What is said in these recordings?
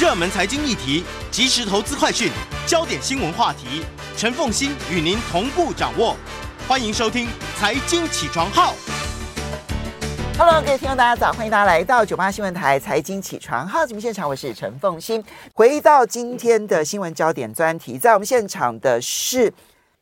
热门财经议题、即时投资快讯、焦点新闻话题，陈凤馨与您同步掌握。欢迎收听《财经起床号》。Hello，各位听众，大家早！欢迎大家来到九八新闻台《财经起床号》节目现场，我是陈凤馨。回到今天的新闻焦点专题，在我们现场的是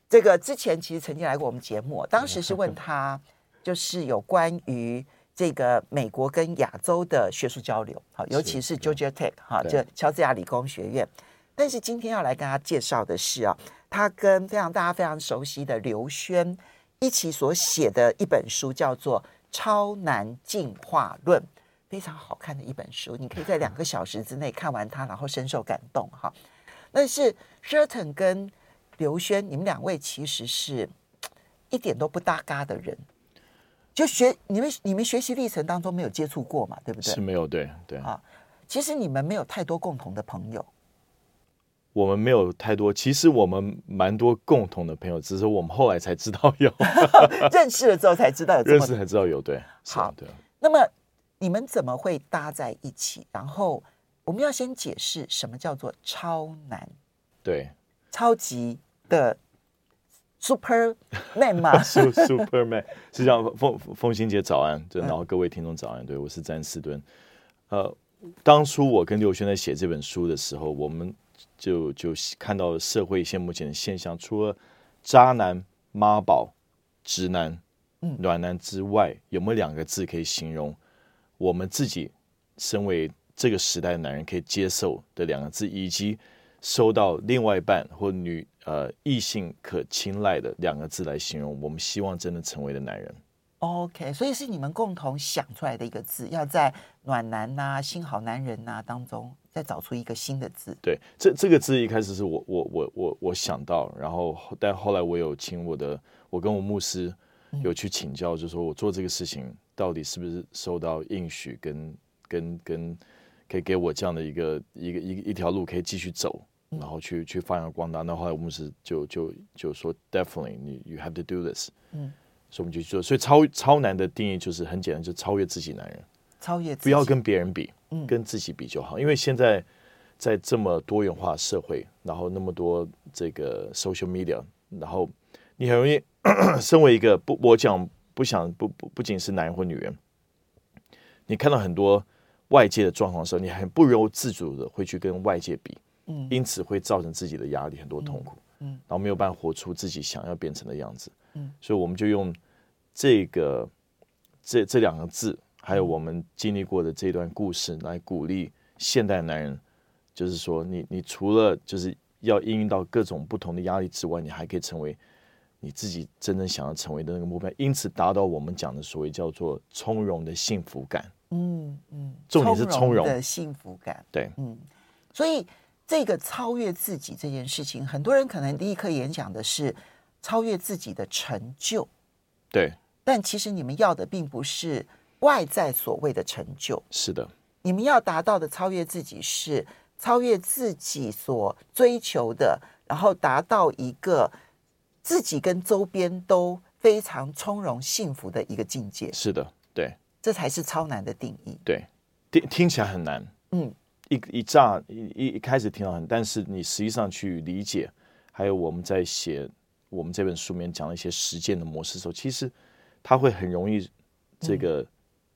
这个之前其实曾经来过我们节目，当时是问他，就是有关于。这个美国跟亚洲的学术交流，好，尤其是 Georgia Tech 哈，就乔治亚理工学院。但是今天要来跟大家介绍的是啊，他跟非常大家非常熟悉的刘轩一起所写的一本书，叫做《超难进化论》，非常好看的一本书。你可以在两个小时之内看完它，然后深受感动哈。那是 Sherton 跟刘轩，你们两位其实是一点都不搭嘎的人。就学你们，你们学习历程当中没有接触过嘛，对不对？是没有，对对啊。其实你们没有太多共同的朋友。我们没有太多，其实我们蛮多共同的朋友，只是我们后来才知道有，认识了之后才知道有，认识才知道有，对。好，对。那么你们怎么会搭在一起？然后我们要先解释什么叫做超难，对，超级的。Superman 嘛，Superman 是这样。凤凤欣姐早安，对然后各位听众早安。对，我是詹士敦。呃，当初我跟刘轩在写这本书的时候，我们就就看到了社会现目前的现象，除了渣男、妈宝、直男、暖男之外，有没有两个字可以形容我们自己身为这个时代的男人可以接受的两个字，以及收到另外一半或女。呃，异性可青睐的两个字来形容我们希望真的成为的男人。OK，所以是你们共同想出来的一个字，要在暖男呐、啊、新好男人呐、啊、当中再找出一个新的字。对，这这个字一开始是我我我我我想到，然后但后来我有请我的，我跟我牧师有去请教，就是说我做这个事情到底是不是受到应许，跟跟跟可以给我这样的一个一个一一条路可以继续走。然后去去发扬光大，那后来我们是就就就说，definitely 你 you have to do this，嗯，所以我们就做，所以超超难的定义就是很简单，就超越自己男人，超越自己。不要跟别人比，嗯，跟自己比就好，因为现在在这么多元化社会，然后那么多这个 social media，然后你很容易 身为一个不，我讲不想不不不仅是男人或女人，你看到很多外界的状况的时候，你很不由自主的会去跟外界比。因此会造成自己的压力，很多痛苦，嗯，然后没有办法活出自己想要变成的样子，嗯，所以我们就用这个这这两个字，还有我们经历过的这段故事来鼓励现代男人，就是说你，你你除了就是要应用到各种不同的压力之外，你还可以成为你自己真正想要成为的那个目标，因此达到我们讲的所谓叫做从容的幸福感，嗯嗯，重点是从容的幸福感，对，嗯，所以。这个超越自己这件事情，很多人可能第一刻演讲的是超越自己的成就，对。但其实你们要的并不是外在所谓的成就，是的。你们要达到的超越自己是超越自己所追求的，然后达到一个自己跟周边都非常从容幸福的一个境界。是的，对。这才是超难的定义。对，听听起来很难。嗯。一一乍一一一开始听到很，但是你实际上去理解，还有我们在写我们这本书里面讲的一些实践的模式的时候，其实它会很容易这个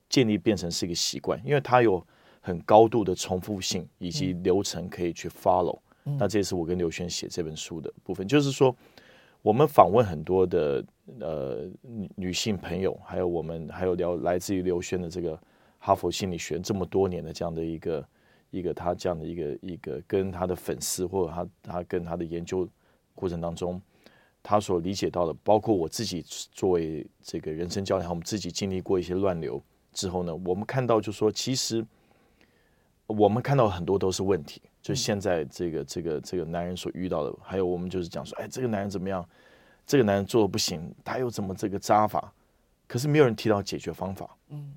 建立变成是一个习惯，因为它有很高度的重复性以及流程可以去 follow。那这也是我跟刘轩写这本书的部分，就是说我们访问很多的呃女性朋友，还有我们还有聊来自于刘轩的这个哈佛心理学这么多年的这样的一个。一个他这样的一个一个跟他的粉丝或者他他跟他的研究过程当中，他所理解到的，包括我自己作为这个人生教练，我们自己经历过一些乱流之后呢，我们看到就说，其实我们看到很多都是问题，就现在这个这个这个男人所遇到的，还有我们就是讲说，哎，这个男人怎么样？这个男人做的不行，他又怎么这个渣法？可是没有人提到解决方法，嗯，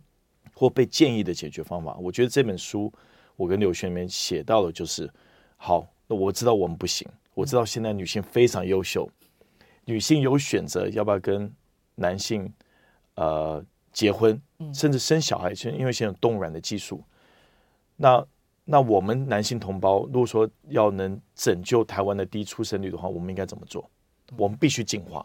或被建议的解决方法。我觉得这本书。我跟刘轩里面写到的就是，好，那我知道我们不行，我知道现在女性非常优秀，女性有选择要不要跟男性呃结婚，甚至生小孩，因为现在有冻卵的技术。那那我们男性同胞，如果说要能拯救台湾的低出生率的话，我们应该怎么做？我们必须进化。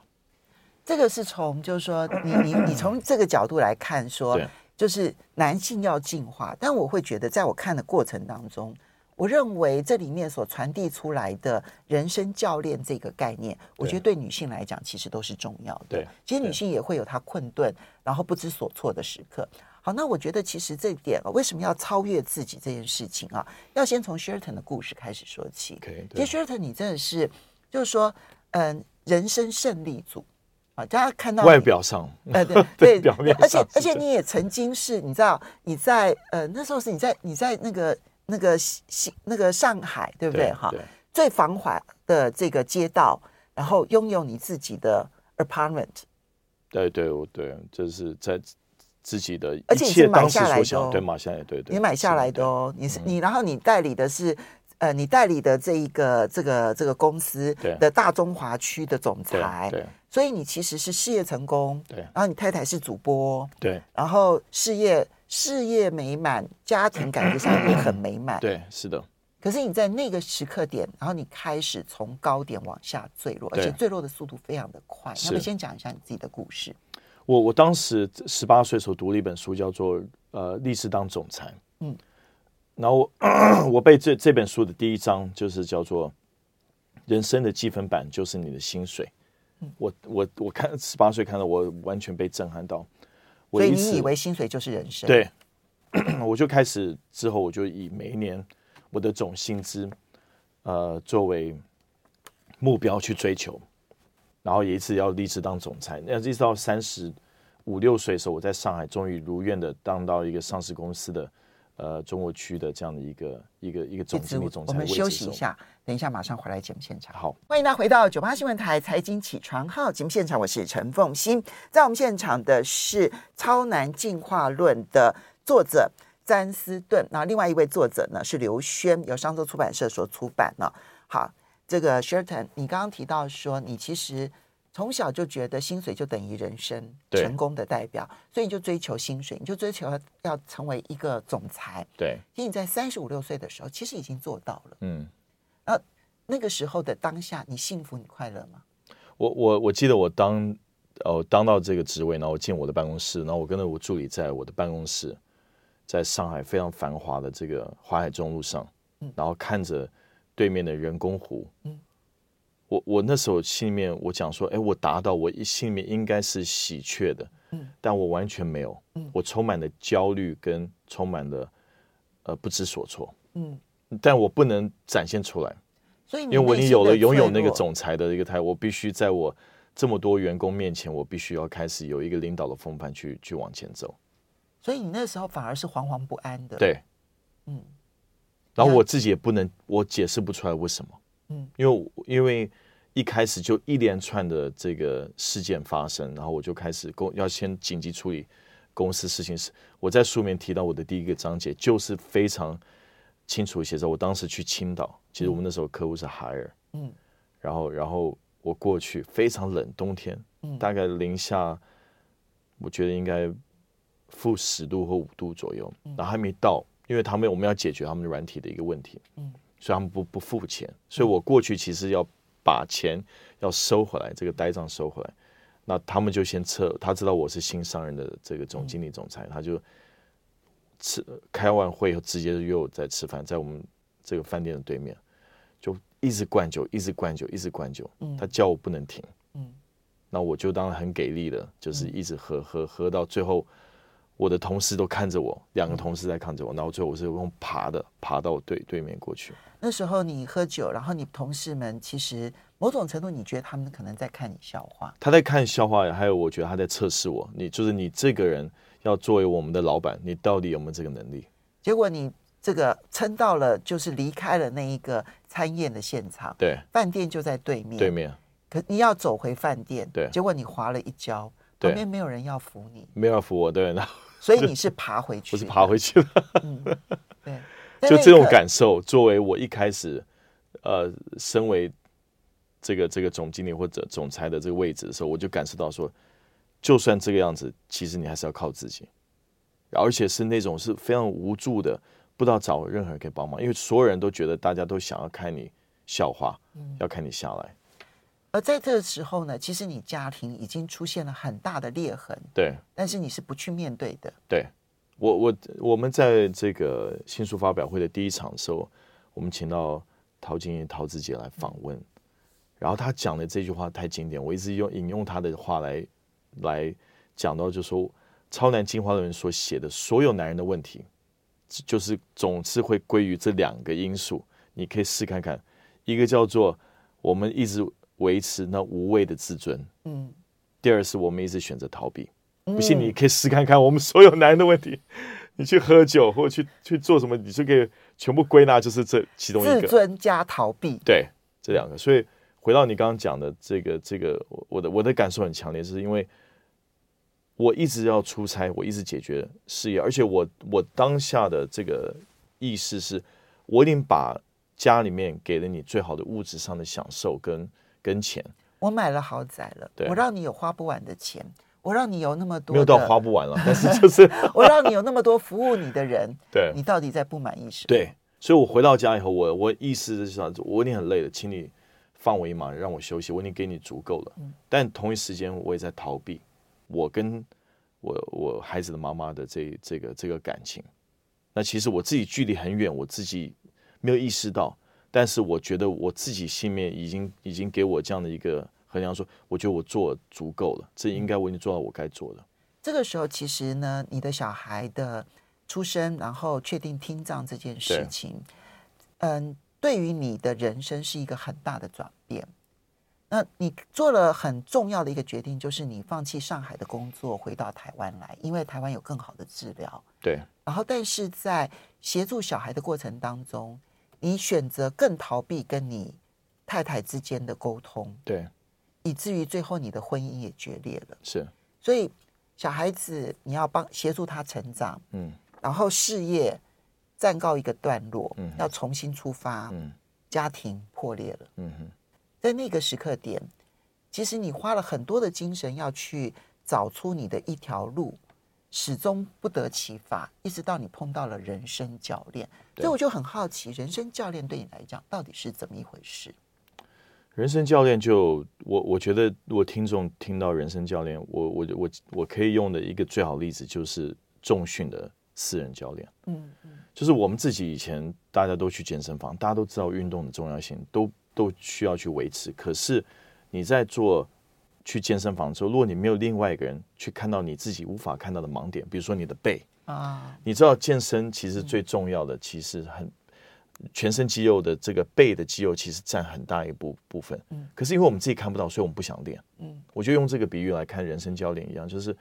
这个是从，就是说，你你你从这个角度来看，说，就是男性要进化。但我会觉得，在我看的过程当中，我认为这里面所传递出来的人生教练这个概念，我觉得对女性来讲，其实都是重要的。对，其实女性也会有她困顿，然后不知所措的时刻。好，那我觉得其实这一点，为什么要超越自己这件事情啊？要先从 Shelton 的故事开始说起。Okay, 其实 Shelton 你真的是，就是说，嗯，人生胜利组。啊，大家看到外表上，呃，对 对，表面上，而且而且你也曾经是，你知道你在呃那时候是你在你在那个那个西那个上海，对不对？哈，最繁华的这个街道，然后拥有你自己的 apartment。对对我对，就是在自己的，而且你是买下来的，对，买下来，对对，你买下来的哦，你是你，然后你代理的是。呃，你代理的这一个这个这个公司的大中华区的总裁，对，所以你其实是事业成功，对，然后你太太是主播，对，然后事业事业美满，家庭感觉上也很美满，对，是的。可是你在那个时刻点，然后你开始从高点往下坠落，而且坠落的速度非常的快。那么先讲一下你自己的故事。我我当时十八岁时候读了一本书，叫做《呃，立志当总裁》，嗯。然后我，我背这这本书的第一章就是叫做“人生的积分板就是你的薪水”。我我我看十八岁看到我完全被震撼到。所以你以为薪水就是人生？对，我就开始之后我就以每一年我的总薪资呃作为目标去追求，然后也一次要立志当总裁。那一直到三十五六岁的时候，我在上海终于如愿的当到一个上市公司的。呃，中国区的这样的一个一个一个总经理总裁，我们休息一下，等一下马上回来节目现场。好，欢迎大家回到九八新闻台财经起床号节目现场，我是陈凤欣，在我们现场的是《超难进化论》的作者詹斯顿，那另外一位作者呢是刘轩，由商周出版社所出版了。好，这个 Sherton，你刚刚提到说你其实。从小就觉得薪水就等于人生成功的代表，所以你就追求薪水，你就追求要成为一个总裁。对，其实你在三十五六岁的时候，其实已经做到了。嗯，然后那个时候的当下，你幸福，你快乐吗？我我我记得我当哦当到这个职位，然后我进我的办公室，然后我跟着我助理在我的办公室，在上海非常繁华的这个淮海中路上，嗯，然后看着对面的人工湖，嗯。我我那时候心里面我讲说，哎，我达到我心里面应该是喜鹊的，嗯，但我完全没有，嗯，我充满了焦虑跟充满了呃不知所措，嗯，但我不能展现出来，所以因为我已经有了拥有那个总裁的一个态，我必须在我这么多员工面前，我必须要开始有一个领导的风范去去往前走，所以你那时候反而是惶惶不安的，对，嗯，然后我自己也不能，我解释不出来为什么。嗯，因为因为一开始就一连串的这个事件发生，然后我就开始公要先紧急处理公司事情。是我在书里面提到我的第一个章节，就是非常清楚写着。我当时去青岛，其实我们那时候客户是海尔，嗯，然后然后我过去非常冷，冬天，嗯大概零下，我觉得应该负十度或五度左右，然后还没到，因为他们我们要解决他们的软体的一个问题，嗯。所以他们不不付钱，所以我过去其实要把钱要收回来，这个呆账收回来。那他们就先撤，他知道我是新上任的这个总经理总裁，他就吃开完会以后直接就约我在吃饭，在我们这个饭店的对面，就一直灌酒，一直灌酒，一直灌酒。他叫我不能停。嗯，那我就当然很给力的，就是一直喝喝喝到最后。我的同事都看着我，两个同事在看着我，然后最后我是用爬的爬到对对面过去。那时候你喝酒，然后你同事们其实某种程度你觉得他们可能在看你笑话。他在看笑话，还有我觉得他在测试我。你就是你这个人要作为我们的老板，你到底有没有这个能力？结果你这个撑到了，就是离开了那一个餐宴的现场。对，饭店就在对面。对面。可你要走回饭店，对，结果你滑了一跤，旁边没有人要扶你，没有要扶我，对，然后。所以你是爬回去，我是爬回去了。嗯，对，就这种感受，作为我一开始，呃，身为这个这个总经理或者总裁的这个位置的时候，我就感受到说，就算这个样子，其实你还是要靠自己，而且是那种是非常无助的、不知道找任何人可以帮忙，因为所有人都觉得大家都想要看你笑话，嗯、要看你下来。而在这个时候呢，其实你家庭已经出现了很大的裂痕，对，但是你是不去面对的。对，我我我们在这个新书发表会的第一场的时候，我们请到陶晶莹陶子姐来访问，嗯、然后她讲的这句话太经典，我一直用引用她的话来来讲到，就是说超男进化论所写的所有男人的问题。就是总是会归于这两个因素，你可以试看看，一个叫做我们一直维持那无谓的自尊，嗯，第二是我们一直选择逃避，不信你可以试看看，我们所有男人的问题，你去喝酒或者去去做什么，你就可以全部归纳就是这其中一个，自尊加逃避，对，这两个，所以回到你刚刚讲的这个这个，我的我的感受很强烈，是因为。我一直要出差，我一直解决事业，而且我我当下的这个意识是，我一定把家里面给了你最好的物质上的享受跟跟钱。我买了豪宅了，对我让你有花不完的钱，我让你有那么多没有到花不完了，但是就是我让你有那么多服务你的人，对，你到底在不满意什么？对，所以我回到家以后，我我意思就是想，我已经很累了，请你放我一马，让我休息，我已经给你足够了，嗯，但同一时间我也在逃避。我跟我我孩子的妈妈的这这个这个感情，那其实我自己距离很远，我自己没有意识到，但是我觉得我自己心里面已经已经给我这样的一个衡量说，我觉得我做足够了，这应该我已经做到我该做的。这个时候，其实呢，你的小孩的出生，然后确定听障这件事情，嗯，对于你的人生是一个很大的转变。那你做了很重要的一个决定，就是你放弃上海的工作，回到台湾来，因为台湾有更好的治疗。对。然后，但是在协助小孩的过程当中，你选择更逃避跟你太太之间的沟通。对。以至于最后你的婚姻也决裂了。是。所以小孩子你要帮协助他成长，嗯，然后事业暂告一个段落，嗯，要重新出发，嗯，家庭破裂了，嗯哼。在那个时刻点，其实你花了很多的精神要去找出你的一条路，始终不得其法，一直到你碰到了人生教练。所以我就很好奇，人生教练对你来讲到底是怎么一回事？人生教练就我我觉得，如果听众听到人生教练，我我我我可以用的一个最好例子就是重训的私人教练。嗯嗯，就是我们自己以前大家都去健身房，大家都知道运动的重要性，都。都需要去维持。可是你在做去健身房的时候，如果你没有另外一个人去看到你自己无法看到的盲点，比如说你的背啊，你知道健身其实最重要的，其实很全身肌肉的这个背的肌肉其实占很大一部部分。嗯，可是因为我们自己看不到，所以我们不想练。嗯，我就用这个比喻来看人生教练一样，就是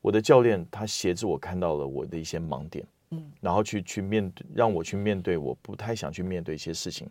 我的教练他协助我看到了我的一些盲点，嗯，然后去去面对，让我去面对我不太想去面对一些事情。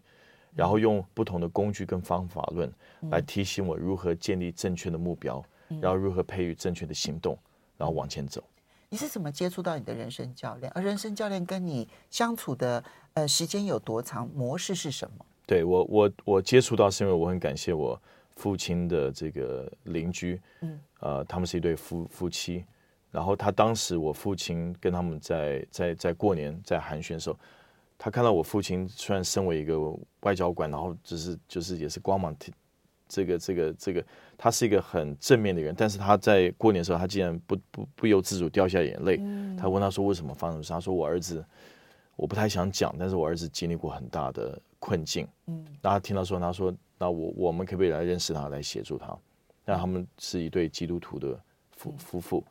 然后用不同的工具跟方法论来提醒我如何建立正确的目标，然后如何培育正确的行动，然后往前走。你是怎么接触到你的人生教练？而人生教练跟你相处的呃时间有多长？模式是什么？对我，我我接触到是因为我很感谢我父亲的这个邻居，嗯，呃，他们是一对夫夫妻，然后他当时我父亲跟他们在在在过年在寒暄的时候。他看到我父亲虽然身为一个外交官，然后只是就是也是光芒，这个这个这个，他是一个很正面的人，但是他在过年的时候，他竟然不不不由自主掉下眼泪。他问他说为什么发生事？他说我儿子，我不太想讲，但是我儿子经历过很大的困境。嗯，然后他听到说，他说那我我们可不可以来认识他，来协助他？那他们是一对基督徒的夫夫妇，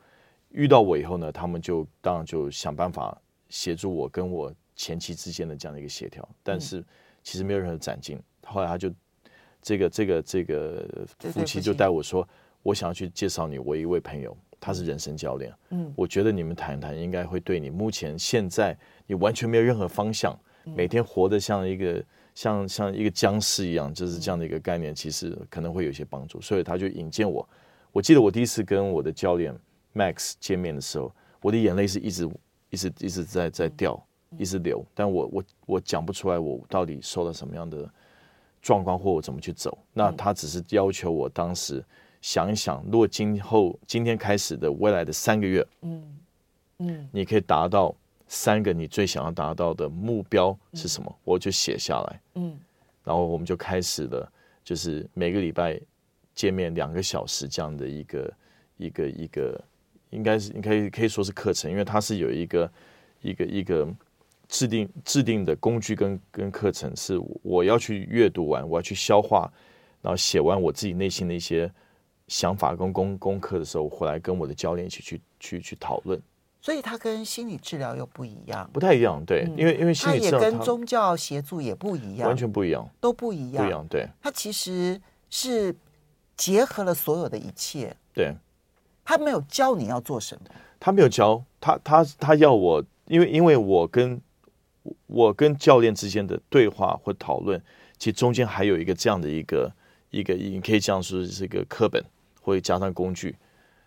遇到我以后呢，他们就当然就想办法协助我跟我。前期之间的这样的一个协调，但是其实没有任何展进。后来他就这个这个这个夫妻就带我说，我想要去介绍你我一位朋友，他是人生教练。嗯，我觉得你们谈谈应该会对你目前现在你完全没有任何方向，每天活得像一个像像一个僵尸一样，就是这样的一个概念，其实可能会有一些帮助。所以他就引荐我。我记得我第一次跟我的教练 Max 见面的时候，我的眼泪是一直一直一直在在掉。一直流，但我我我讲不出来，我到底受到什么样的状况，或我怎么去走。那他只是要求我当时想一想，如果今后今天开始的未来的三个月，嗯嗯，你可以达到三个你最想要达到的目标是什么？嗯、我就写下来。嗯，然后我们就开始了，就是每个礼拜见面两个小时这样的一个一个一个，应该是应该可以说是课程，因为它是有一个一个一个制定制定的工具跟跟课程，是我要去阅读完，我要去消化，然后写完我自己内心的一些。想法跟功功课的时候，回来跟我的教练一起去去去讨论。所以它跟心理治疗又不一样，不太一样。对，嗯、因为因为心理治疗也跟宗教协助也不一样，完全不一样，都不一样，不一样。对，它其实是结合了所有的一切。对，他没有教你要做什么，他没有教他他他要我，因为因为我跟我跟教练之间的对话或讨论，其实中间还有一个这样的一个一个，你可以这样说是一个课本。会加上工具，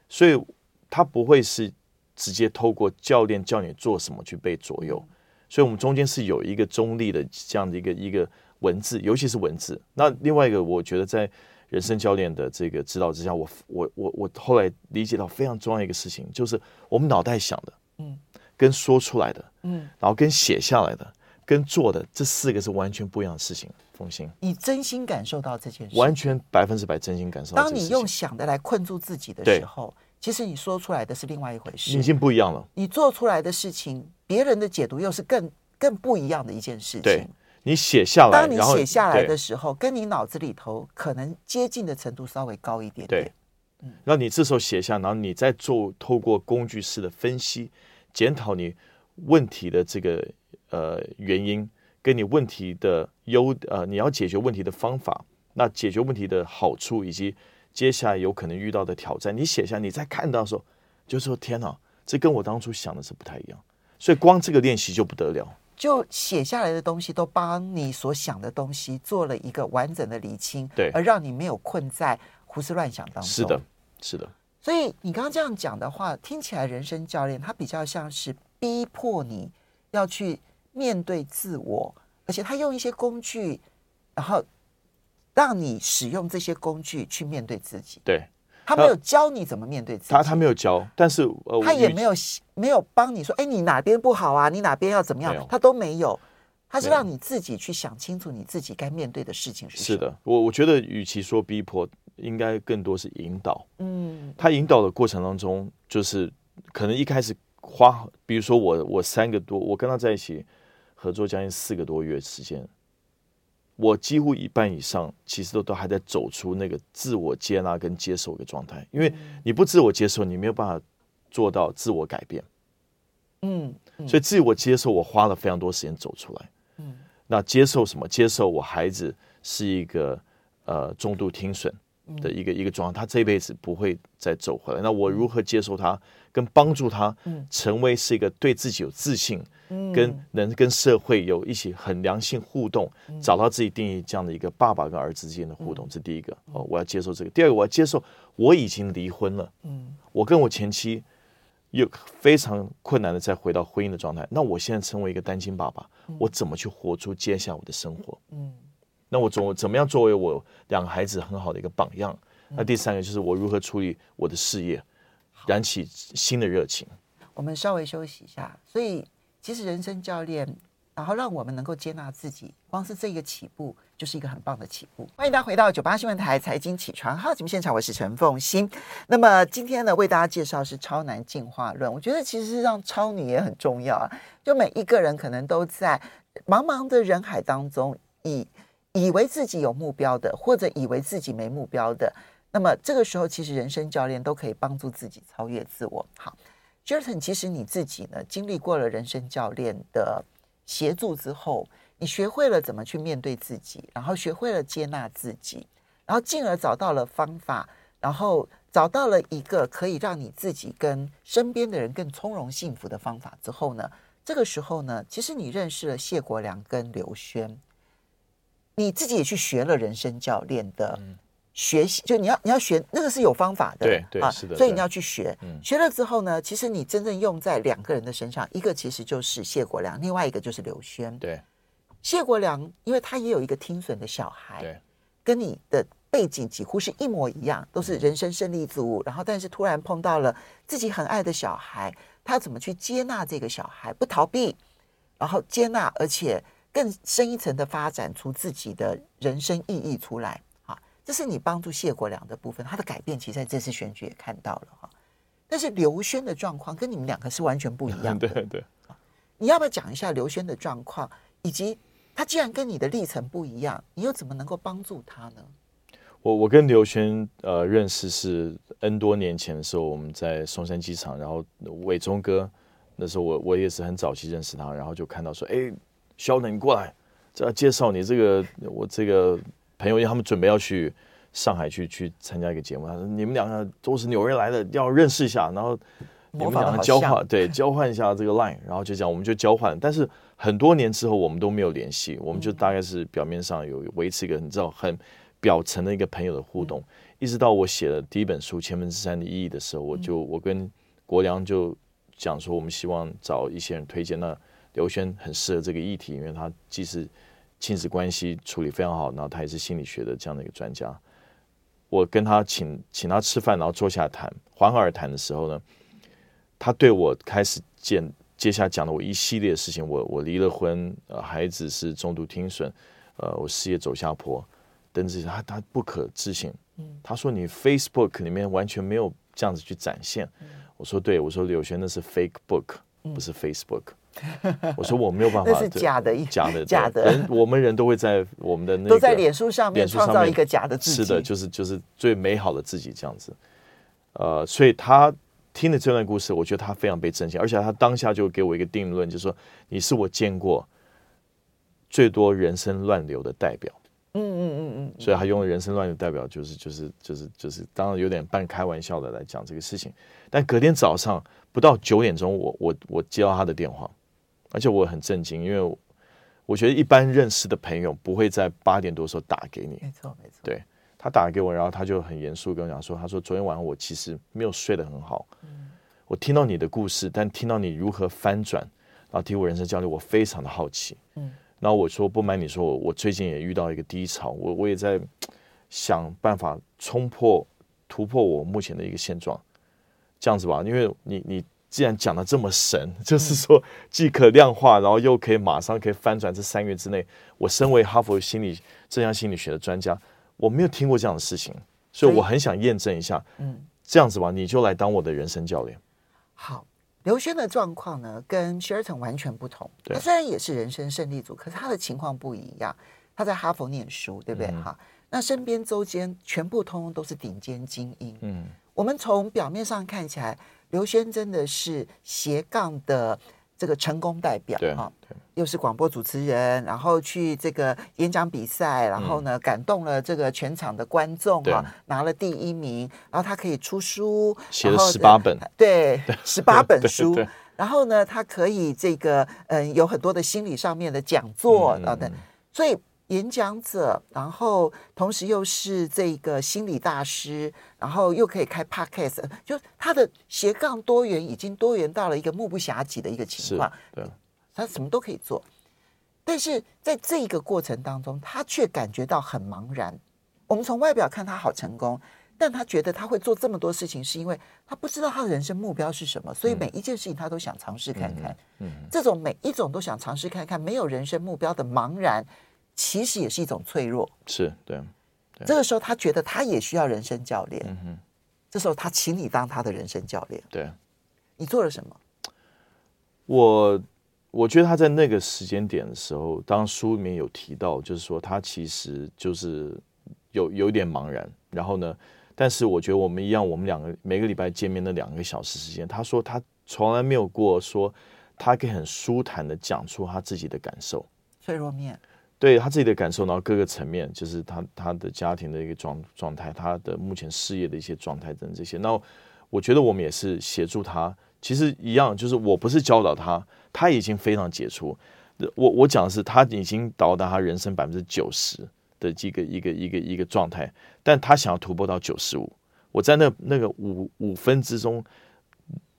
所以他不会是直接透过教练叫你做什么去被左右。所以，我们中间是有一个中立的这样的一个一个文字，尤其是文字。那另外一个，我觉得在人生教练的这个指导之下，我我我我后来理解到非常重要一个事情，就是我们脑袋想的，嗯，跟说出来的，嗯，然后跟写下来的，跟做的这四个是完全不一样的事情。风心，你真心感受到这件事，完全百分之百真心感受到。当你用想的来困住自己的时候，其实你说出来的是另外一回事，已经不一样了。你做出来的事情，别人的解读又是更更不一样的一件事情。对，你写下来，当你写下来的时候，跟你脑子里头可能接近的程度稍微高一点点。对，嗯，然后你这时候写下，然后你再做透过工具式的分析，检讨你问题的这个呃原因。跟你问题的优呃，你要解决问题的方法，那解决问题的好处，以及接下来有可能遇到的挑战，你写下，你在看到的时候，就说天哪，这跟我当初想的是不太一样。所以光这个练习就不得了，就写下来的东西都帮你所想的东西做了一个完整的理清，对，而让你没有困在胡思乱想当中。是的，是的。所以你刚刚这样讲的话，听起来人生教练他比较像是逼迫你要去。面对自我，而且他用一些工具，然后让你使用这些工具去面对自己。对，他没有教你怎么面对自己，他他没有教，但是呃，他也没有没有帮你说，哎，你哪边不好啊？你哪边要怎么样？他都没有，他是让你自己去想清楚你自己该面对的事情是什么。是的，我我觉得与其说逼迫，应该更多是引导。嗯，他引导的过程当中，就是可能一开始花，比如说我我三个多，我跟他在一起。合作将近四个多月时间，我几乎一半以上其实都都还在走出那个自我接纳跟接受的状态，因为你不自我接受，你没有办法做到自我改变。嗯，嗯，所以自我接受，我花了非常多时间走出来。嗯，那接受什么？接受我孩子是一个呃重度听损的一个一个状态，他这辈子不会再走回来。那我如何接受他，跟帮助他成为是一个对自己有自信？跟能跟社会有一起很良性互动，找到自己定义这样的一个爸爸跟儿子之间的互动，这第一个哦，我要接受这个。第二个，我要接受我已经离婚了，嗯，我跟我前妻又非常困难的再回到婚姻的状态。那我现在成为一个单亲爸爸，我怎么去活出接下来我的生活？嗯，那我怎怎么样作为我两个孩子很好的一个榜样？那第三个就是我如何处理我的事业，燃起新的热情。我们稍微休息一下，所以。其实人生教练，然后让我们能够接纳自己，光是这个起步就是一个很棒的起步。欢迎大家回到九八新闻台财经起床号节目现场，我是陈凤欣。那么今天呢，为大家介绍是超男进化论。我觉得其实是让超女也很重要啊。就每一个人可能都在茫茫的人海当中，以以为自己有目标的，或者以为自己没目标的。那么这个时候，其实人生教练都可以帮助自己超越自我。好。Jerton，其实你自己呢，经历过了人生教练的协助之后，你学会了怎么去面对自己，然后学会了接纳自己，然后进而找到了方法，然后找到了一个可以让你自己跟身边的人更从容幸福的方法之后呢，这个时候呢，其实你认识了谢国良跟刘轩，你自己也去学了人生教练的。嗯学习就你要你要学那个是有方法的，对对啊，是的，所以你要去学。嗯，学了之后呢，其实你真正用在两个人的身上，一个其实就是谢国良，另外一个就是刘轩。对，谢国良，因为他也有一个听损的小孩，对，跟你的背景几乎是一模一样，都是人生胜利组，然后但是突然碰到了自己很爱的小孩，他怎么去接纳这个小孩，不逃避，然后接纳，而且更深一层的发展出自己的人生意义出来啊！这是你帮助谢国良的部分，他的改变其实在这次选举也看到了哈。但是刘轩的状况跟你们两个是完全不一样的，对对。你要不要讲一下刘轩的状况，以及他既然跟你的历程不一样，你又怎么能够帮助他呢？我我跟刘轩呃认识是 N 多年前的时候，我们在松山机场，然后伟忠哥那时候我我也是很早期认识他，然后就看到说，哎，肖能你过来，这要介绍你这个我这个朋友，因为他们准备要去上海去去参加一个节目，他说你们两个都是纽约来的，要认识一下，然后你们两个交换对交换一下这个 line，然后就这样我们就交换，但是很多年之后我们都没有联系，我们就大概是表面上有维持一个你知道很。表层的一个朋友的互动，一直到我写了第一本书《千分之三的意义》的时候，我就我跟国良就讲说，我们希望找一些人推荐。那刘轩很适合这个议题，因为他既是亲子关系处理非常好，然后他也是心理学的这样的一个专家。我跟他请请他吃饭，然后坐下谈，缓缓而谈的时候呢，他对我开始见接下来讲的我一系列的事情，我我离了婚，呃，孩子是重度听损，呃，我事业走下坡。等这些，他他不可置信。嗯他说你 Facebook 里面完全没有这样子去展现。我说对，我说刘轩那是 Fake Book，不是 Facebook。我说我没有办法，那是假的，假的，假的。人我们人都会在我们的那个都在脸书上面创造一个假的自己。是的，就是就是最美好的自己这样子。呃，所以他听了这段故事，我觉得他非常被震惊，而且他当下就给我一个定论，就是说你是我见过最多人生乱流的代表。嗯嗯嗯嗯，所以他用了人生乱流代表，就是就是就是就是，当然有点半开玩笑的来讲这个事情。但隔天早上不到九点钟，我我我接到他的电话，而且我很震惊，因为我觉得一般认识的朋友不会在八点多的时候打给你。没错没错，对，他打给我，然后他就很严肃跟我讲说，他说昨天晚上我其实没有睡得很好，我听到你的故事，但听到你如何翻转，然后提我人生教练，我非常的好奇。嗯。然后我说不瞒你说，我最近也遇到一个低潮，我我也在想办法冲破突破我目前的一个现状，这样子吧，因为你你既然讲的这么神，就是说既可量化，然后又可以马上可以翻转，这三个月之内，我身为哈佛心理正向心理学的专家，我没有听过这样的事情，所以我很想验证一下，嗯，这样子吧，你就来当我的人生教练，好。刘轩的状况呢，跟 Shelton 完全不同。他虽然也是人生胜利组，可是他的情况不一样。他在哈佛念书，对不对？哈、嗯，那身边周间全部通通都是顶尖精英。嗯，我们从表面上看起来，刘轩真的是斜杠的。这个成功代表啊，又是广播主持人，然后去这个演讲比赛，然后呢感动了这个全场的观众啊，拿了第一名，然后他可以出书，写了十八本，对，十八本书，然后呢，他可以这个嗯有很多的心理上面的讲座等等，所以。演讲者，然后同时又是这个心理大师，然后又可以开 podcast，就他的斜杠多元已经多元到了一个目不暇给的一个情况。对，他什么都可以做，但是在这个过程当中，他却感觉到很茫然。我们从外表看他好成功，但他觉得他会做这么多事情，是因为他不知道他的人生目标是什么，所以每一件事情他都想尝试看看。嗯，这种每一种都想尝试看看，没有人生目标的茫然。其实也是一种脆弱，是对。这个时候，他觉得他也需要人生教练。嗯哼。这时候，他请你当他的人生教练。对。你做了什么？我我觉得他在那个时间点的时候，当书里面有提到，就是说他其实就是有有点茫然。然后呢，但是我觉得我们一样，我们两个每个礼拜见面的两个小时时间，他说他从来没有过说他可以很舒坦的讲出他自己的感受。脆弱面。对他自己的感受，然后各个层面，就是他他的家庭的一个状状态，他的目前事业的一些状态等这些。那我觉得我们也是协助他，其实一样，就是我不是教导他，他已经非常杰出。我我讲的是他已经到达他人生百分之九十的这个一个一个一个状态，但他想要突破到九十五，我在那那个五五分之中，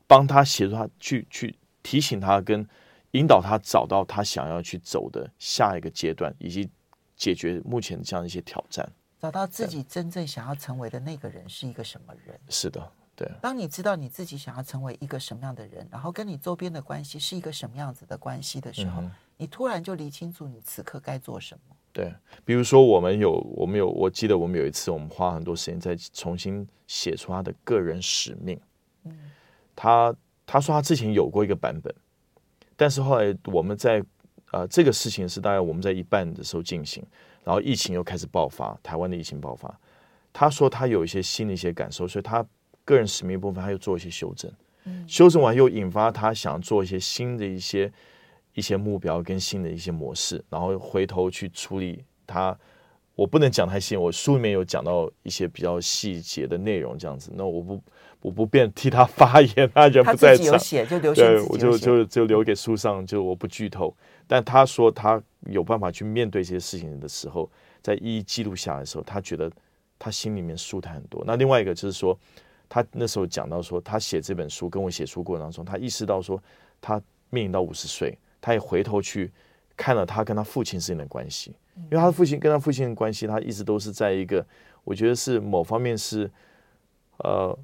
帮他协助他去去提醒他跟。引导他找到他想要去走的下一个阶段，以及解决目前这样一些挑战，找到自己真正想要成为的那个人是一个什么人？是的，对，当你知道你自己想要成为一个什么样的人，然后跟你周边的关系是一个什么样子的关系的时候，嗯、你突然就理清楚你此刻该做什么。对，比如说我们有，我们有，我记得我们有一次，我们花很多时间在重新写出他的个人使命。嗯，他他说他之前有过一个版本，但是后来我们在呃这个事情是大概我们在一半的时候进行，然后疫情又开始爆发，台湾的疫情爆发。他说他有一些新的一些感受，所以他个人使命部分他又做一些修正。嗯，修正完又引发他想做一些新的一些。一些目标跟新的一些模式，然后回头去处理它。我不能讲太细，我书里面有讲到一些比较细节的内容，这样子。那我不，我不便替他发言，他人不在场。有写就留对，我就就就留给书上，就我不剧透。但他说他有办法去面对这些事情的时候，在一一记录下来的时候，他觉得他心里面舒坦很多。那另外一个就是说，他那时候讲到说，他写这本书跟我写书过程当中，他意识到说，他面临到五十岁。他也回头去看了他跟他父亲之间的关系，因为他的父亲跟他父亲的关系，他一直都是在一个，我觉得是某方面是，呃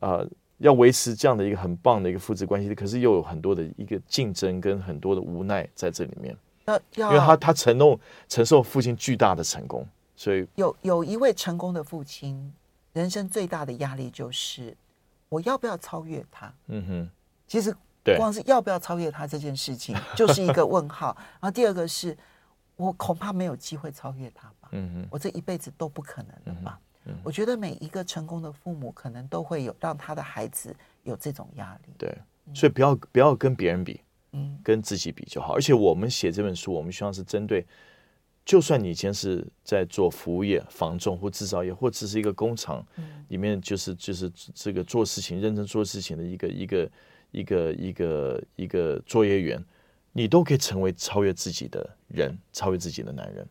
呃，要维持这样的一个很棒的一个父子关系，可是又有很多的一个竞争跟很多的无奈在这里面。那因为他他承诺承受父亲巨大的成功，所以有有一位成功的父亲，人生最大的压力就是我要不要超越他？嗯哼，其实。光是要不要超越他这件事情，就是一个问号。然后第二个是，我恐怕没有机会超越他吧。嗯嗯，我这一辈子都不可能的吧。嗯，我觉得每一个成功的父母，可能都会有让他的孩子有这种压力。对，所以不要不要跟别人比，嗯，跟自己比就好。而且我们写这本书，我们希望是针对，就算你以前是在做服务业、房仲或制造业，或只是一个工厂里面，就是就是这个做事情认真做事情的一个一个。一个一个一个作业员，你都可以成为超越自己的人，超越自己的男人。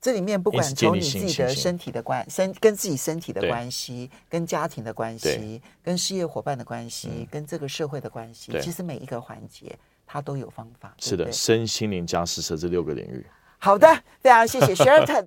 这里面不管从你自己的身体的关身，跟自己身体的关系，跟家庭的关系，跟事业伙伴的关系，跟这个社会的关系，其实每一个环节它都有方法。是的，身心灵加施舍这六个领域。好的，非常谢谢 Sheraton。